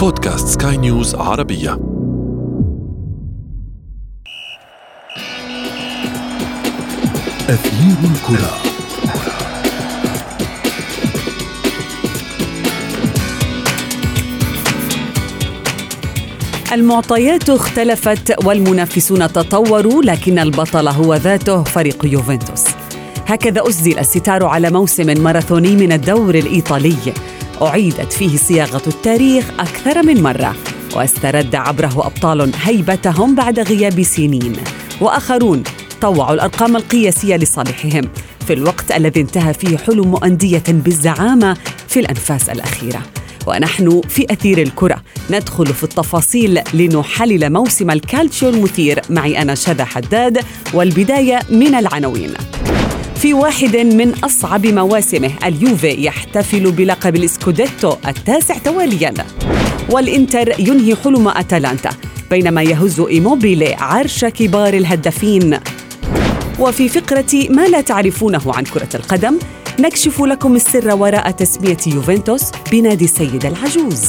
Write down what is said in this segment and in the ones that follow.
بودكاست سكاي نيوز عربية. أثير الكرة. المعطيات اختلفت والمنافسون تطوروا لكن البطل هو ذاته فريق يوفنتوس. هكذا أسدل الستار على موسم ماراثوني من الدور الإيطالي. أعيدت فيه صياغة التاريخ أكثر من مرة واسترد عبره أبطال هيبتهم بعد غياب سنين. وآخرون طوعوا الأرقام القياسية لصالحهم في الوقت الذي انتهى فيه حلم أندية بالزعامة في الأنفاس الأخيرة. ونحن في أثير الكرة ندخل في التفاصيل لنحلل موسم الكالتشيو المثير معي أنا شذى حداد والبداية من العناوين. في واحد من أصعب مواسمه اليوفي يحتفل بلقب الإسكوديتو التاسع توالياً. والإنتر ينهي حلم أتلانتا بينما يهز إيموبيلي عرش كبار الهدافين. وفي فقرة ما لا تعرفونه عن كرة القدم نكشف لكم السر وراء تسمية يوفنتوس بنادي السيد العجوز.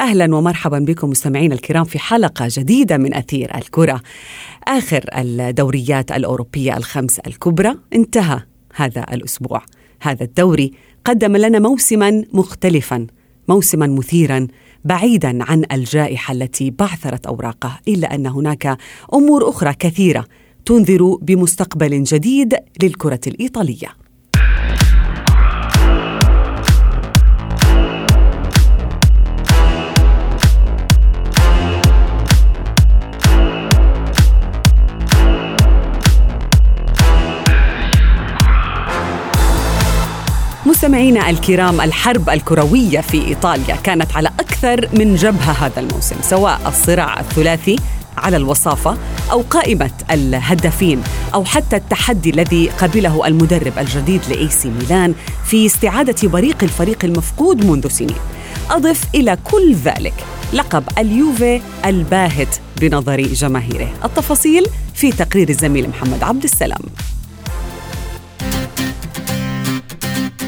أهلا ومرحبا بكم مستمعينا الكرام في حلقة جديدة من أثير الكرة. آخر الدوريات الأوروبية الخمس الكبرى انتهى هذا الأسبوع. هذا الدوري قدم لنا موسما مختلفا، موسما مثيرا بعيدا عن الجائحة التي بعثرت أوراقه، إلا أن هناك أمور أخرى كثيرة تنذر بمستقبل جديد للكرة الإيطالية. مستمعينا الكرام الحرب الكروية في إيطاليا كانت على أكثر من جبهة هذا الموسم سواء الصراع الثلاثي على الوصافة أو قائمة الهدافين أو حتى التحدي الذي قبله المدرب الجديد لاي سي ميلان في استعادة بريق الفريق المفقود منذ سنين. أضف إلى كل ذلك لقب اليوفي الباهت بنظر جماهيره. التفاصيل في تقرير الزميل محمد عبد السلام.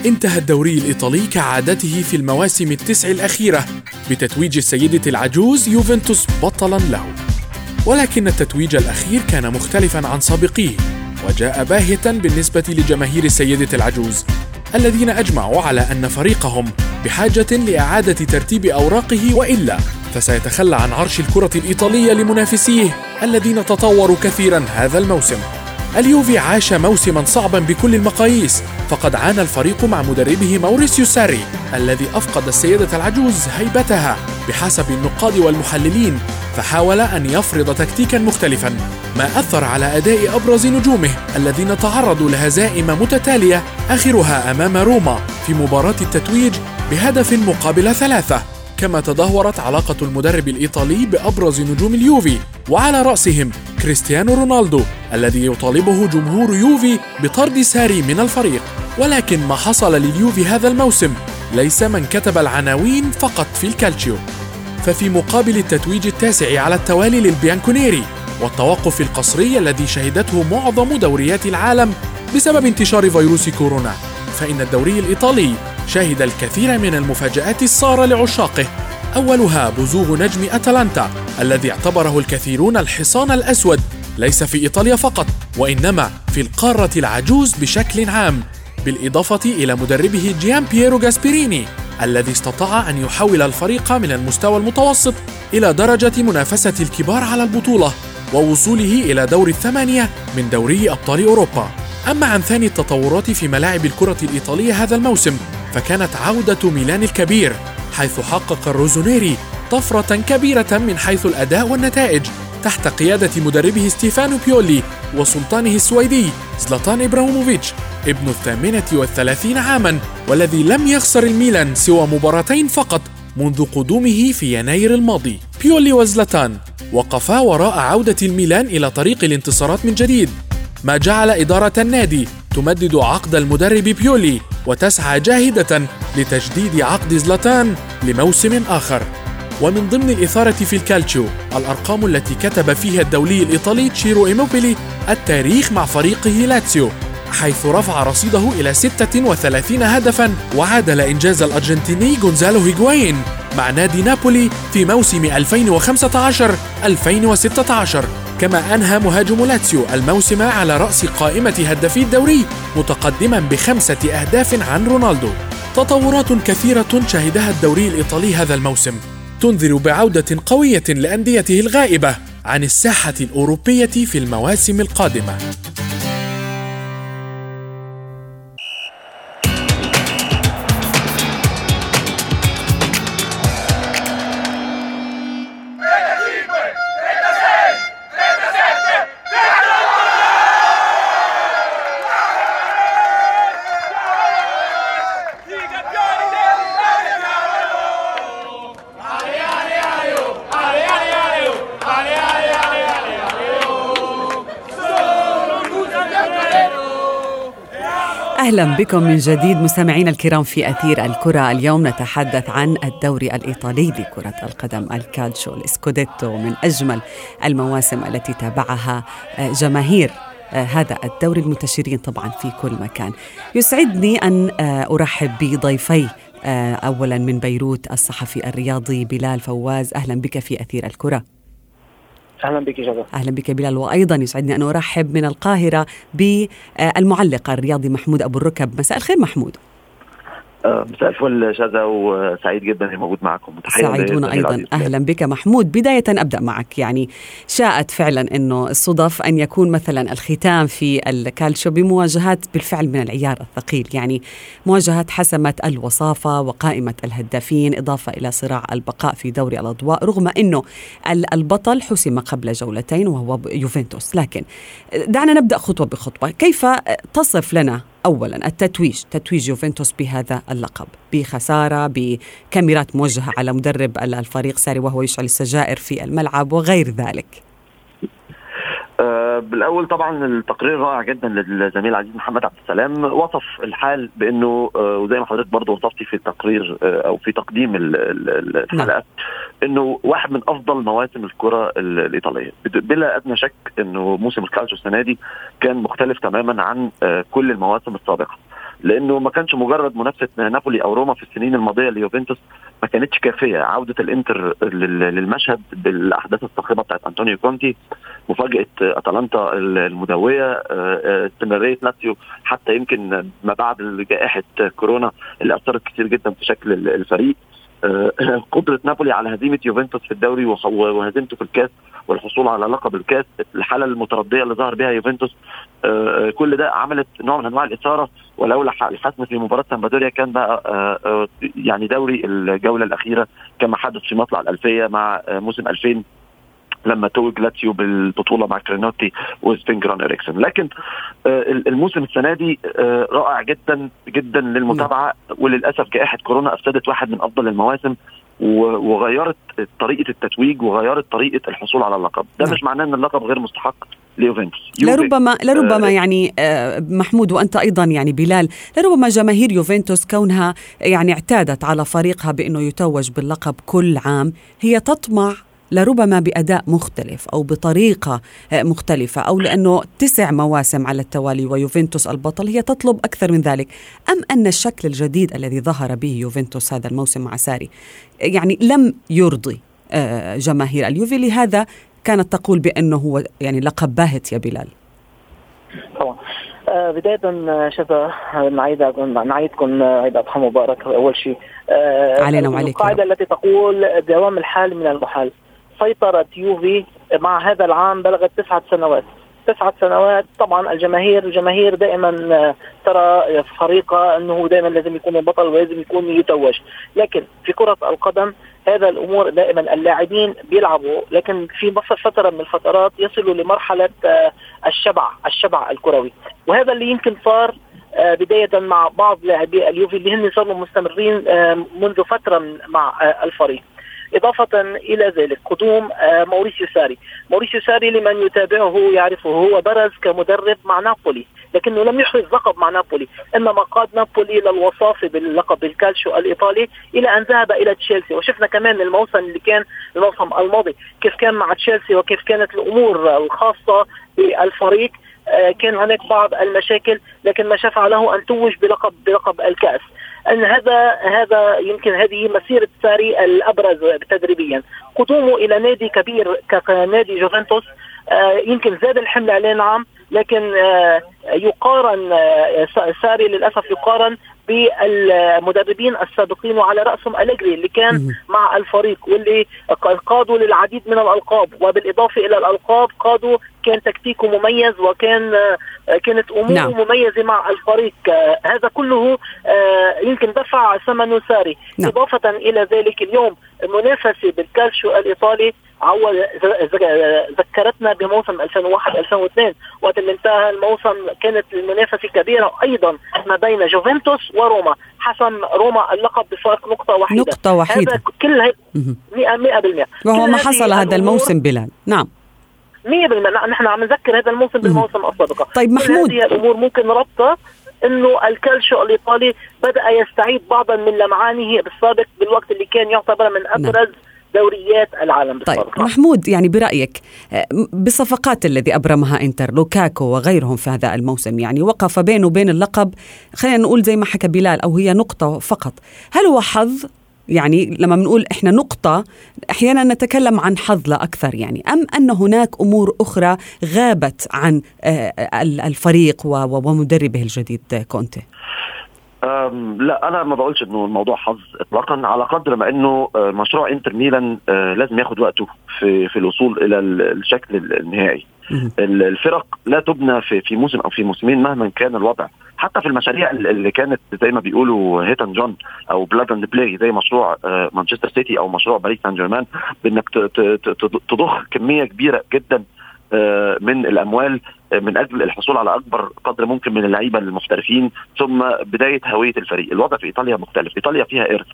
انتهى الدوري الإيطالي كعادته في المواسم التسع الأخيرة بتتويج السيدة العجوز يوفنتوس بطلا له. ولكن التتويج الأخير كان مختلفا عن سابقيه وجاء باهتا بالنسبة لجماهير السيدة العجوز الذين أجمعوا على أن فريقهم بحاجة لإعادة ترتيب أوراقه وإلا. فسيتخلى عن عرش الكرة الإيطالية لمنافسيه الذين تطوروا كثيرا هذا الموسم. اليوفي عاش موسما صعبا بكل المقاييس فقد عانى الفريق مع مدربه موريسيو ساري الذي أفقد السيدة العجوز هيبتها بحسب النقاد والمحللين فحاول أن يفرض تكتيكا مختلفا ما أثر على أداء أبرز نجومه الذين تعرضوا لهزائم متتالية آخرها أمام روما في مباراة التتويج بهدف مقابل ثلاثة. كما تدهورت علاقة المدرب الإيطالي بأبرز نجوم اليوفي وعلى رأسهم كريستيانو رونالدو الذي يطالبه جمهور يوفي بطرد ساري من الفريق. ولكن ما حصل لليوفي هذا الموسم. ليس من كتب العناوين فقط في الكالتشيو. ففي مقابل التتويج التاسع على التوالي للبيانكونيري والتوقف القسري الذي شهدته معظم دوريات العالم بسبب انتشار فيروس كورونا. فإن الدوري الإيطالي شهد الكثير من المفاجآت السارة لعشاقه. أولها بزوغ نجم أتلانتا الذي اعتبره الكثيرون الحصان الأسود. ليس في إيطاليا فقط وإنما في القارة العجوز بشكل عام. بالإضافة إلى مدربه جيان بييرو غاسبيريني الذي استطاع أن يحول الفريق من المستوى المتوسط إلى درجة منافسة الكبار على البطولة ووصوله إلى دور الثمانية من دوري أبطال أوروبا. أما عن ثاني التطورات في ملاعب الكرة الإيطالية هذا الموسم فكانت عودة ميلان الكبير حيث حقق الروسونيري طفرة كبيرة من حيث الأداء والنتائج تحت قيادة مدربه ستيفانو بيولي وسلطانه السويدي زلاتان إبراهيموفيتش. ابن الثامنة والثلاثين عاما والذي لم يخسر الميلان سوى مباراتين فقط منذ قدومه في يناير الماضي. بيولي وزلاتان وقفا وراء عودة الميلان إلى طريق الانتصارات من جديد. ما جعل إدارة النادي تمدد عقد المدرب بيولي وتسعى جاهدة لتجديد عقد زلاتان لموسم آخر. ومن ضمن الإثارة في الكالتشيو الأرقام التي كتب فيها الدولي الإيطالي تشيرو إيموبيلي التاريخ مع فريقه لاتسيو. حيث رفع رصيده إلى 36 هدفا وعادل إنجاز الأرجنتيني غونزالو هيغواين مع نادي نابولي في موسم 2015-2016 كما أنهى مهاجم لاتسيو الموسم على رأس قائمة هدافي الدوري متقدما بخمسة أهداف عن رونالدو. تطورات كثيرة شهدها الدوري الإيطالي هذا الموسم. تنذر بعودة قوية لأنديته الغائبة عن الساحة الأوروبية في المواسم القادمة. أهلا بكم من جديد مستمعينا الكرام في أثير الكرة. اليوم نتحدث عن الدوري الإيطالي لكره القدم الكالتشو الإسكوديتو من أجمل المواسم التي تابعها آه، جماهير آه، هذا الدوري المنتشرين طبعا في كل مكان. يسعدني أن آه، أرحب بضيفي اولا من بيروت الصحفي الرياضي بلال فواز. أهلا بك في أثير الكرة. أهلا بك جزا أهلا بك بلال. وأيضا يسعدني أن أرحب من القاهرة بالمعلق الرياضي محمود أبو الركب. مساء الخير محمود. مساء الفل شذا وسعيد جدا إني موجود معكم. سعيدون أيضا. أهلا بك محمود. بداية أبدأ معك. يعني شاءت فعلا إنه الصدف أن يكون مثلا الختام في الكالشو بمواجهات بالفعل من العيار الثقيل. يعني مواجهات حسمت الوصافة وقائمة الهدافين إضافة إلى صراع البقاء في دوري الأضواء رغم إنه البطل حسم قبل جولتين وهو يوفنتوس. لكن دعنا نبدأ خطوة بخطوة. كيف تصف لنا اولا التتويج تتويج يوفنتوس بهذا اللقب بخسارة بكاميرات موجهة على مدرب الفريق ساري وهو يشعل السجائر في الملعب وغير ذلك. بالأول طبعا التقرير رائع جدا للزميل العزيز محمد عبد السلام وصف الحال بأنه أه وزي ما حضرتك برضه وصفتي في التقرير أه أو في تقديم الحلقات نعم. إنه واحد من أفضل مواسم الكرة الإيطالية بلا أدنى شك إنه موسم الكالتشو السنة دي كان مختلف تماما عن كل المواسم السابقة لأنه ما كانش مجرد منافسه نابولي أو روما في السنين الماضيه ليوفنتوس ما كانتش كافيه. عوده الانتر للمشهد بالاحداث الصاخبه بتاعت انطونيو كونتي مفاجاه اتلانتا المدويه آه، استمراريه لاتسيو حتى يمكن ما بعد جائحه كورونا اللي أثرت كثير جدا في شكل الفريق. آه، قدرة نابولي على هزيمة يوفنتوس في الدوري وهزيمته في الكاس والحصول على لقب الكاس الحالة المتردية اللي ظهر بها يوفنتوس آه، كل ده عملت نوع من أنواع الإثارة ولولا الحسم في مباراة سامبادوريا كان بقى يعني دوري الجولة الأخيرة كما حدث في مطلع الألفية مع موسم 2000 لما توج لاتسيو بالبطولة مع كرانيوتي وسفين جوران اريكسن لكن آه، الموسم السنة دي آه، رائع جدا جدا للمتابعة. وللأسف جائحة كورونا أفسدت واحد من أفضل المواسم وغيرت طريقة التتويج وغيرت طريقة الحصول على اللقب. ده نعم. مش معناه إن اللقب غير مستحق ليوفنتوس. لربما لربما آه يعني محمود وأنت أيضا يعني بلال لربما جماهير يوفنتوس كونها يعني اعتادت على فريقها بأنه يتوج باللقب كل عام هي تطمع لربما بأداء مختلف أو بطريقة آه، مختلفة أو لأنه تسع مواسم على التوالي ويوفنتوس البطل هي تطلب أكثر من ذلك. أم أن الشكل الجديد الذي ظهر به يوفنتوس هذا الموسم مع ساري يعني لم يرضي آه، جماهير اليوفي لهذا كانت تقول بأنه هو يعني لقب باهت يا بلال. طبعا. آه بداية شذا نعيد نعيدكم عيد أضحى مبارك أول شيء. آه علينا وعليك القاعدة التي تقول دوام الحال من المحال. سيطرة يوفي مع هذا العام بلغت تسعة سنوات. تسعة سنوات طبعا الجماهير الجماهير دائما آه، ترى فريقها أنه دائما لازم يكون البطل ولازم يكون يتوج. لكن في كرة القدم هذا الأمور دائما اللاعبين بيلعبوا لكن في فترة من الفترات يصلوا لمرحلة آه، الشبع الشبع الكروي. وهذا اللي يمكن صار آه، بداية مع بعض لاعبي اليوفي اللي هن صاروا مستمرين منذ فترة مع الفريق. إضافة إلى ذلك قدوم آه، موريسيو ساري. موريسيو ساري لمن يتابعه يعرفه هو برز كمدرب مع نابولي لكنه لم يحرز لقب مع نابولي إنما قاد نابولي للوصافه باللقب الكالشو الإيطالي إلى أن ذهب إلى تشيلسي. وشفنا كمان الموسم اللي كان الموسم الماضي كيف كان مع تشيلسي وكيف كانت الأمور الخاصة بالفريق. آه، كان هناك بعض المشاكل لكن ما شفع له أن توج بلقب بلقب الكأس. أن هذا هذا يمكن هذه مسيرة ساري الأبرز تدريبيا. قدومه إلى نادي كبير كنادي جوفنتوس. آه، يمكن زاد الحمل عليه نعم لكن آه، يقارن ساري للأسف يقارن بالمدربين السابقين وعلى رأسهم أليجري اللي كان مع الفريق واللي قادوا للعديد من الألقاب وبالإضافة إلى الألقاب قادوا كان تكتيكه مميز وكان كانت أموره نعم. مميزة مع الفريق هذا كله آه، يمكن دفع ثمنه ساري نعم. إضافة إلى ذلك اليوم المنافسه بالكالشو الإيطالي عول ذكرتنا بموسم 2001 2002 وقت اللي انتهى الموسم كانت المنافسة كبيرة أيضا ما بين جوفنتوس وروما. حسم روما اللقب بفارق نقطة وحيده نقطة وحيده هذا كل هي 100% وهو ما حصل هذا الموسم بلال؟ نعم. 100% نحن عم نذكر هذا الموسم بالموسم السابقه طيب محمود. هذه الأمور ممكن ربطها إنه الكالشو الإيطالي بدأ يستعيد بعضا من لمعانه بالسابق بالوقت اللي كان يعتبر من نعم. أبرز نعم. دوريات العالم طيب محمود يعني برأيك آه، بالصفقات الذي أبرمها إنتر لوكاكو وغيرهم في هذا الموسم يعني وقف بينه وبين اللقب خلينا نقول زي ما حكى بلال أو هي نقطة فقط. هل هو حظ؟ يعني لما بنقول إحنا نقطة أحيانا نتكلم عن حظ لا أكثر يعني أم أن هناك أمور أخرى غابت عن آه، الفريق ومدربه الجديد كونتي؟ لا أنا ما بقولش إنه الموضوع حظ اطلاقا على قدر ما إنه آه، مشروع إنتر ميلان آه، لازم ياخد وقته في في الوصول إلى الشكل النهائي. الفرق لا تبنى في في موسم أو في موسمين مهما كان الوضع. حتى في المشاريع اللي كانت زي ما بيقولوا هيت أند جون أو plug and play زي مشروع آه، مانشستر سيتي أو مشروع باريس سان جيرمان بإنك تضخ كمية كبيرة جدا من الأموال من أجل الحصول على أكبر قدر ممكن من اللعيبة المحترفين ثم بداية هوية الفريق، الوضع في إيطاليا مختلف، إيطاليا فيها إرث.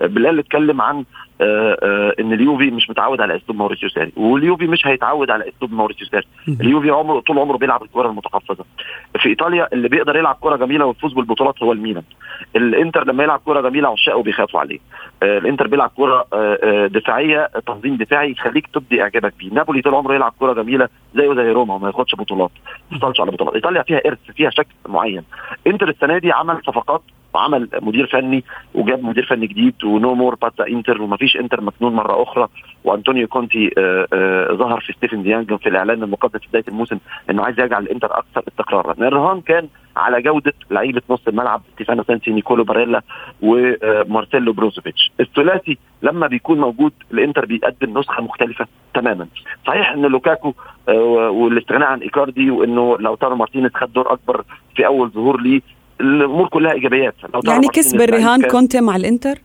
بلال اتكلم عن آه، آه، إن اليوفي مش متعود على أسلوب ماوريسيو ساري واليوفي مش هيتعود على أسلوب ماوريسيو ساري اليوفي عمره طول عمره بيلعب الكرة المتحفظه في إيطاليا اللي بيقدر يلعب كرة جميلة ويفوز بالبطولات هو الميلان. الإنتر لما يلعب كرة جميلة عشاقه بيخافوا عليه. آه، الإنتر بيلعب كرة دفاعية تنظيم دفاعي يخليك تبدي إعجابك بيه. نابولي طول عمره يلعب كرة جميلة زيه زي روما وما ياخدش بطولات ما يحصلش على بطولات. إيطاليا فيها إرث فيها شكل معين. إنتر السنة دي عمل صفقات وعمل مدير فني وجاب مدير فني جديد و no more pazza انتر ومفيش انتر مجنون مرة أخرى. وأنطونيو كونتي آآ آآ ظهر في ستيفن زانج في الإعلان المقدس في بداية الموسم إنه عايز يجعل الانتر أكثر استقرارا الرهان كان على جودة لعيبة نص الملعب ستيفانو سينسي نيكولو باريلا ومارسيلو بروزوفيتش. الثلاثي لما بيكون موجود الإنتر بيقدم نسخة مختلفة تماما. صحيح إن لوكاكو والاستغناء عن إيكاردي وإنه لوتارو مارتينيز خد دور أكبر في أول ظهور ليه الأمور كلها إيجابيات. يعني كسب الرهان كونتي مع الإنتر؟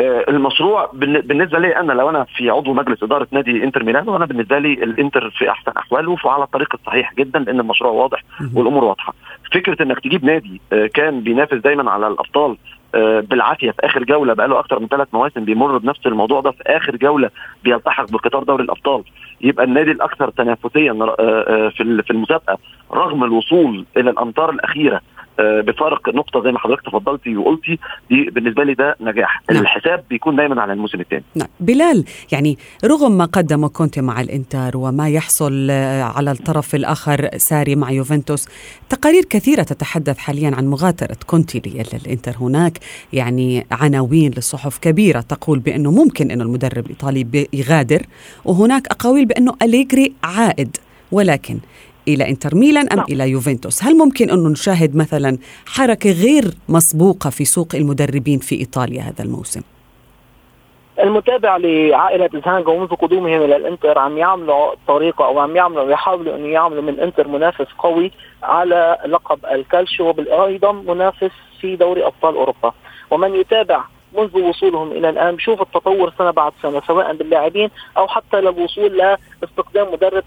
آه المشروع بالنسبة لي أنا لو أنا في عضو مجلس إدارة نادي إنتر ميلان وأنا بالنسبة لي الإنتر في أحسن أحواله وعلى الطريق الصحيح جدا لأن المشروع واضح والأمور واضحة. فكرة إنك تجيب نادي آه كان بينافس دايما على الأبطال آه بالعافية في آخر جولة بقاله أكثر من ثلاث مواسم بيمر بنفس الموضوع ده في آخر جولة بيلتحق بقطار دوري الأبطال. يبقى النادي الأكثر تنافسيا في المسابقة رغم الوصول إلى الأمتار الأخيرة بفارق نقطة زي ما حضرتك تفضلتي وقلتي دي بالنسبة لي ده نجاح. نعم. الحساب بيكون دايما على الموسم الثاني نعم. بلال يعني رغم ما قدمه كونتي مع الإنتر وما يحصل آه، على الطرف الآخر ساري مع يوفنتوس تقارير كثيرة تتحدث حاليا عن مغادرة كونتي للإنتر. هناك يعني عناوين للصحف كبيرة تقول بأنه ممكن انه المدرب الإيطالي يغادر وهناك أقاويل بأنه أليجري عائد ولكن إلى إنتر ميلان أم لا. نعم. إلى يوفنتوس هل ممكن انه نشاهد مثلا حركة غير مسبوقة في سوق المدربين في إيطاليا هذا الموسم المتابع لعائلة زهانجا ومنذ قدومهم إلى الإنتر عم يعملوا طريقة أو عم يعملوا يحاولوا أن يعملوا من إنتر منافس قوي على لقب الكالشيو وأيضا منافس في دوري أبطال أوروبا ومن يتابع منذ وصولهم إلى الآن بشوف التطور سنة بعد سنة سواء باللاعبين أو حتى للوصول لاستخدام مدرب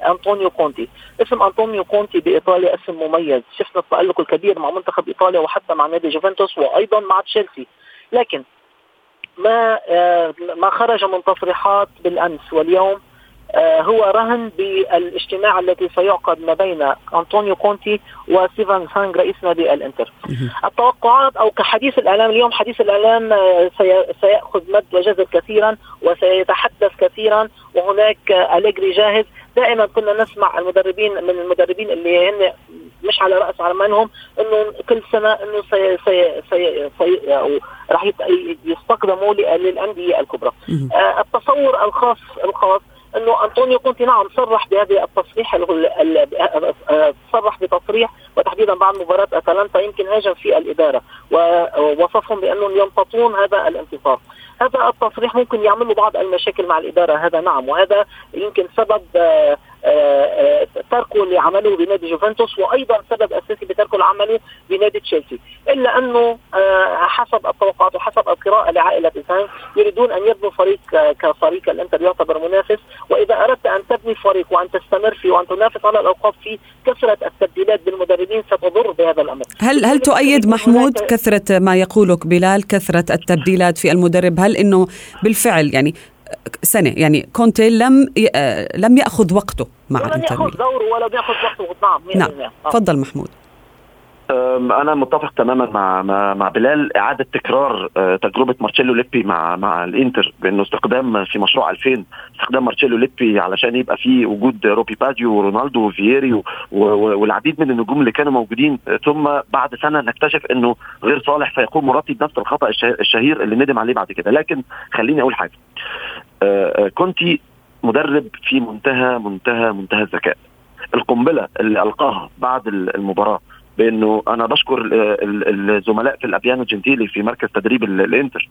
كأنطونيو كونتي، اسم أنطونيو كونتي بإيطاليا اسم مميز، شفنا التألق الكبير مع منتخب إيطاليا وحتى مع نادي جوفنتوس وأيضا مع تشيلسي، لكن ما ما خرج من تصريحات بالأمس واليوم آه، هو رهن بالاجتماع الذي سيعقد ما بين أنطونيو كونتي وستيفان زانغ رئيس نادي الإنتر. التوقعات أو كحديث الإعلام اليوم حديث الإعلام آه، سيأخذ مد وجزر كثيرا وسيتحدث كثيرا وهناك أليجري جاهز دائما كنا نسمع المدربين من المدربين اللي هن مش على رأس عملهم انه كل سنة إنه سي سي سي سي أو راح يستقدموا للأندية الكبرى. آه التصور الخاص الخاص إنه أنطونيو كونتي نعم صرح بهذه التصريح صرح بتصريح وتحديدا بعد مباراة أتلانتا يمكن هاجم في الإدارة ووصفهم بأنهم يمتطون هذا الانتصار. هذا التصريح ممكن يعمل له بعض المشاكل مع الإدارة. هذا نعم وهذا يمكن سبب آه، آه، تركه لعمله بنادي جوفنتوس وأيضا سبب أساسي بتركه لعمله بنادي تشيلسي. إلا أنه آه، حسب التوقعات وحسب القراءة لعائلة سان يريدون أن يبنوا فريق كفريق الإنتر يعتبر منافس. وإذا أردت أن تبني فريق وأن تستمر فيه وأن تنافس على الالقاب فيه كثرة التبديلات بالمدربين ستضر بهذا الأمر. هل هل تؤيد محمود كثرة ما يقوله بلال كثرة التبديلات في المدرب؟ هل إنه بالفعل يعني سنة يعني كونتي لم لم يأخذ وقته مع انتر ميلان يأخذ دوره ولا بياخذ وقته. نعم نعم. تفضل محمود. أنا متفق تماما مع مع, بلال. إعادة تكرار أه، تجربة مارتشيلو ليبي مع مع الإنتر بأنه استخدام في مشروع 2000 استخدام مارتشيلو ليبي علشان يبقى في وجود روبي باديو ورونالدو وفييري والعديد من النجوم اللي كانوا موجودين. ثم بعد سنة نكتشف أنه غير صالح فيقوم موراتي بنفس الخطأ الشهير اللي ندم عليه بعد كده. لكن خليني أقول حاجة. أه، أه، كونتي مدرب في منتهى منتهى منتهى الذكاء. القنبلة اللي ألقاها بعد المباراة بانه أنا بشكر الزملاء في الابيانو جنتيلي في مركز تدريب الانتر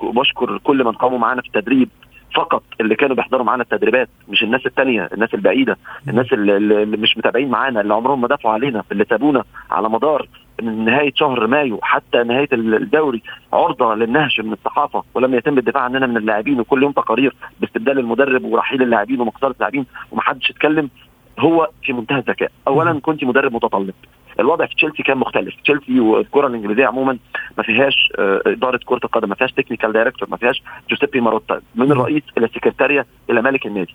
وبشكر كل من قاموا معانا في التدريب فقط اللي كانوا بيحضروا معانا التدريبات مش الناس التانية الناس البعيدة الناس اللي مش متابعين معانا اللي عمرهم ما دافعوا علينا اللي سابونا على مدار من نهاية شهر مايو حتى نهاية الدوري عرضة للنهش من الصحافة ولم يتم الدفاع عننا من اللاعبين وكل يوم تقارير باستبدال المدرب ورحيل اللاعبين ومقصرة اللاعبين ومحدش اتكلم هو في منتهى الذكاء. اولا كنت مدرب متطلب. الوضع في تشيلسي كان مختلف. تشيلسي والكرة الإنجليزية عموما ما فيهاش آه، إدارة كرة القدم ما فيهاش technical director ما فيهاش جوزيبي ماروتا. من الرئيس إلى السكرتارية إلى مالك النادي.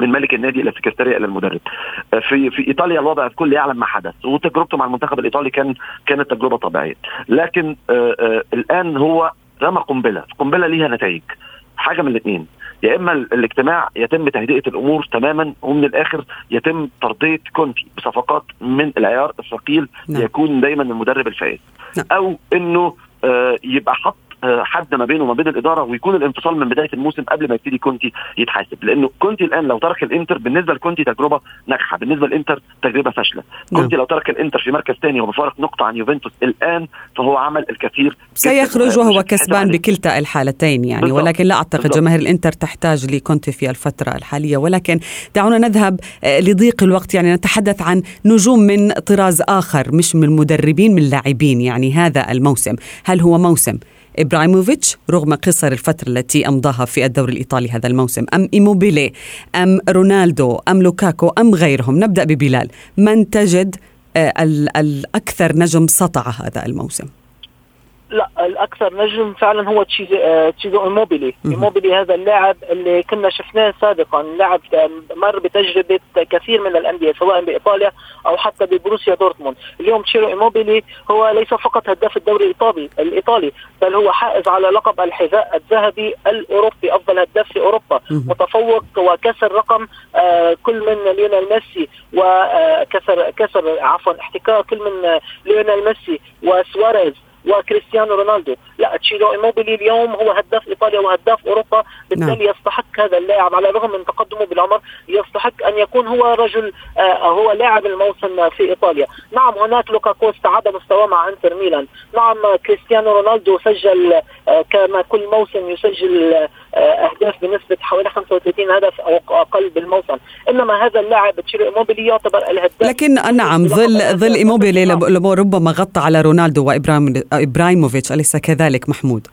من مالك النادي إلى السكرتارية إلى المدرب. آه، في في إيطاليا الوضع الكل يعلم ما حدث. وتجربته مع المنتخب الإيطالي كان كانت تجربة طبيعية. لكن آآ آه، آآ الآن هو رمى قنبلة. قنبلة ليها نتائج. حاجة من الاثنين يا إما الاجتماع يتم تهدئة الأمور تماما ومن الآخر يتم ترضية كونتي بصفقات من العيار الثقيل نعم. ليكون دايما المدرب الفائز نعم. أو إنه آه يبقى حط حد ما بينه وما بين الإدارة ويكون الانفصال من بداية الموسم قبل ما يبتدي كونتي يتحاسب لأنه كونتي الآن لو ترك الإنتر بالنسبة لكونتي تجربة ناجحة بالنسبة للإنتر تجربة فاشلة نعم. كونتي لو ترك الإنتر في مركز ثاني وبفارق نقطة عن يوفنتوس الآن فهو عمل الكثير سيخرج وهو كسبان بكلتا الحالتين يعني بالضبط. ولكن لا أعتقد بالضبط. جماهير الإنتر تحتاج لكونتي في الفترة الحالية ولكن دعونا نذهب آه، لضيق الوقت يعني نتحدث عن نجوم من طراز آخر مش من المدربين من اللاعبين يعني هذا الموسم هل هو موسم إبراهيموفيتش رغم قصر الفترة التي أمضاها في الدوري الإيطالي هذا الموسم أم إيموبيلي أم رونالدو أم لوكاكو أم غيرهم. نبدأ ببلال. من تجد آه، الأكثر نجم سطع هذا الموسم؟ لا الأكثر نجم فعلا هو تشيرو آه تشيرو إيموبيلي. إيموبيلي هذا اللاعب اللي كنا شفناه سابقا لاعب مر بتجربة كثير من الأندية سواء بإيطاليا أو حتى ببروسيا دورتموند. اليوم تشيرو إيموبيلي هو ليس فقط هداف الدوري الإيطالي الإيطالي بل هو حائز على لقب الحذاء الذهبي الأوروبي أفضل هداف في أوروبا. متفوق وكسر رقم آه كل من ليونيل ميسي وكسر آه، كسر عفوا احتكار كل من ليونيل ميسي وسواريز. وكريستيانو رونالدو. لا تشيرو إيموبيلي اليوم هو هداف إيطاليا وهداف أوروبا. بالتالي نعم. يستحق هذا اللاعب على الرغم من تقدمه بالعمر يستحق أن يكون هو رجل آه هو لاعب الموسم في إيطاليا. نعم هناك لوكاكو استعاد مستواه مع إنتر ميلان. نعم كريستيانو رونالدو سجل آه كما كل موسم يسجل آه أهداف بنسبة حوالي 35 هدف أو أقل بالموسم. إنما هذا اللاعب تشيرو إيموبيلي يعتبر الهداف. لكن نعم ظل ظل إيموبيلي ربما غطى على رونالدو وابراهيم إبراهيموفيتش أليس كذلك محمود؟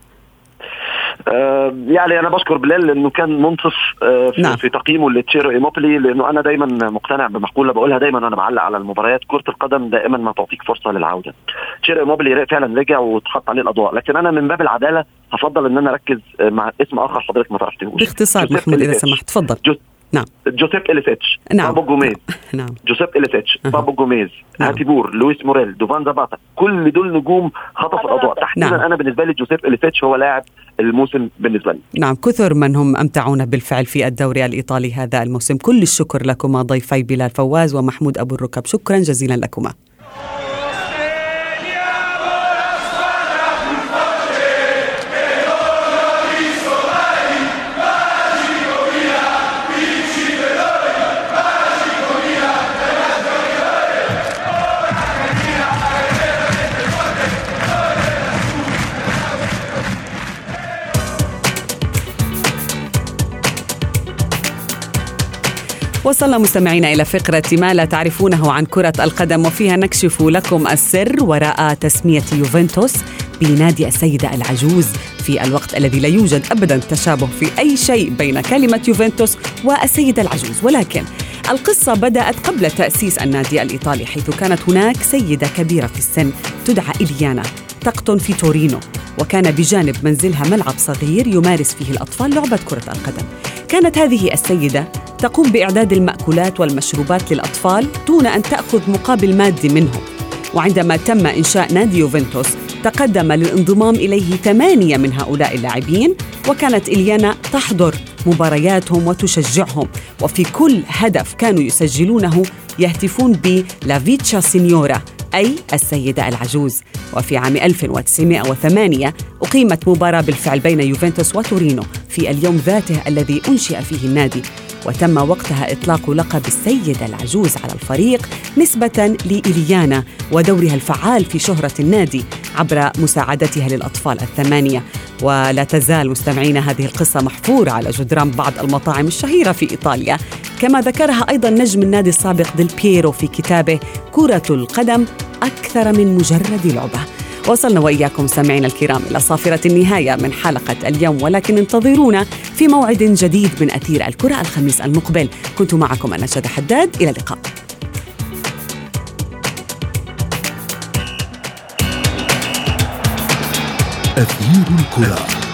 يعني أنا بشكر بلال لأنه كان منصف آه، في, نعم. في تقييمه لتشيرو ايموبلي لأنه أنا دايما مقتنع بمقولة بقولها دايما وأنا بعلق على المباريات كرة القدم دائما ما تعطيك فرصة للعودة تشيرو ايموبلي فعلا رجع واتحط عليه الأضواء لكن أنا من باب العدالة هفضل إن أنا أركز آه، مع اسم آخر حضرتك ما طرحتهوش باختصار محمود إذا. سمحت تفضل نعم. جوزيب إليتشيتش نعم. بابو جوميز نعم. جوزيب إليتشيتش أها. بابو جوميز نعم. هاتيبوير لويس مورييل دوفان زاباتا كل دول نجوم خطفوا الأضواء. تحديدا نعم. أنا بالنسبة لي جوزيب إليتشيتش هو لاعب الموسم بالنسبة لي. نعم. كثر من هم أمتعونا بالفعل في الدوري الإيطالي هذا الموسم. كل الشكر لكما ضيفي بلال فواز ومحمود أبو الركب. شكرا جزيلا لكما. وصلنا مستمعينا إلى فقرة ما لا تعرفونه عن كرة القدم وفيها نكشف لكم السر وراء تسمية يوفنتوس بنادي السيدة العجوز في الوقت الذي لا يوجد أبدا تشابه في أي شيء بين كلمة يوفنتوس والسيدة العجوز. ولكن القصة بدأت قبل تأسيس النادي الإيطالي حيث كانت هناك سيدة كبيرة في السن تدعى إليانا تقطن في تورينو وكان بجانب منزلها ملعب صغير يمارس فيه الأطفال لعبة كرة القدم. كانت هذه السيدة تقوم بإعداد المأكولات والمشروبات للأطفال دون أن تأخذ مقابل مادي منهم. وعندما تم إنشاء نادي يوفنتوس تقدم للانضمام إليه ثمانية من هؤلاء اللاعبين وكانت إليانا تحضر مبارياتهم وتشجعهم. وفي كل هدف كانوا يسجلونه يهتفون بلافيتشا سينيورا أي السيدة العجوز. وفي عام 1908 أقيمت مباراة بالفعل بين يوفنتوس وتورينو في اليوم ذاته الذي أنشئ فيه النادي. وتم وقتها إطلاق لقب السيدة العجوز على الفريق نسبة لإليانا ودورها الفعال في شهرة النادي عبر مساعدتها للأطفال الثمانية. ولا تزال مستمعينا هذه القصة محفورة على جدران بعض المطاعم الشهيرة في إيطاليا. كما ذكرها أيضا نجم النادي السابق ديل بييرو في كتابه كرة القدم أكثر من مجرد لعبة. وصلنا وإياكم سامعينا الكرام إلى صافرة النهاية من حلقة اليوم ولكن انتظرونا في موعد جديد من أثير الكرة الخميس المقبل. كنت معكم أنا شد حداد إلى اللقاء. أثير الكرة.